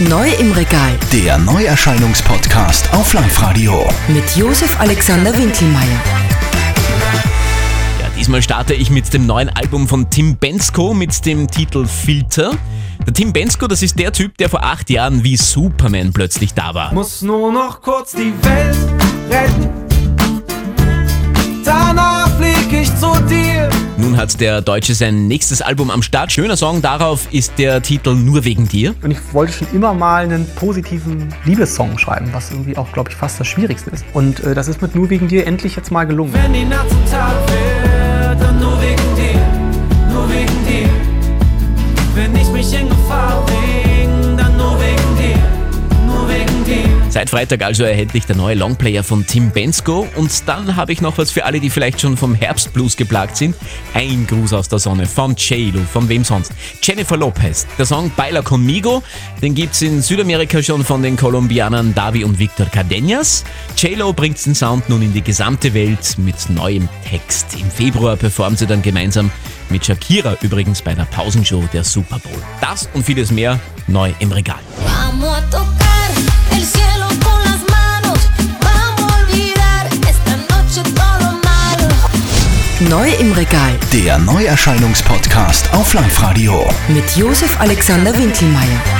Neu im Regal Der Neuerscheinungspodcast auf Live-Radio. mit Josef Alexander Winkelmeier. Ja, diesmal starte ich mit dem neuen Album von Tim Bensko mit dem Titel Filter. Der Tim Bensko, das ist der Typ, der vor acht Jahren wie Superman plötzlich da war. Muss nur noch kurz die Welt retten. Hat der Deutsche sein nächstes Album am Start. Schöner Song darauf ist der Titel Nur wegen dir. Und ich wollte schon immer mal einen positiven Liebessong schreiben, was irgendwie auch, glaube ich, fast das Schwierigste ist. Und äh, das ist mit Nur wegen dir endlich jetzt mal gelungen. Wenn die Nacht zum Tag wird, Seit Freitag also erhältlich der neue Longplayer von Tim Bensko. Und dann habe ich noch was für alle, die vielleicht schon vom Herbstblues geplagt sind. Ein Gruß aus der Sonne von J-Lo, von wem sonst? Jennifer Lopez. Der Song Baila Conmigo, den gibt's in Südamerika schon von den Kolumbianern Davi und Victor Cadenas. J-Lo bringt den Sound nun in die gesamte Welt mit neuem Text. Im Februar performt sie dann gemeinsam mit Shakira übrigens bei der Pausenshow der Super Bowl. Das und vieles mehr neu im Regal. Neu im Regal Der Neuerscheinungspodcast auf Live-Radio. mit Josef Alexander Winkelmeier.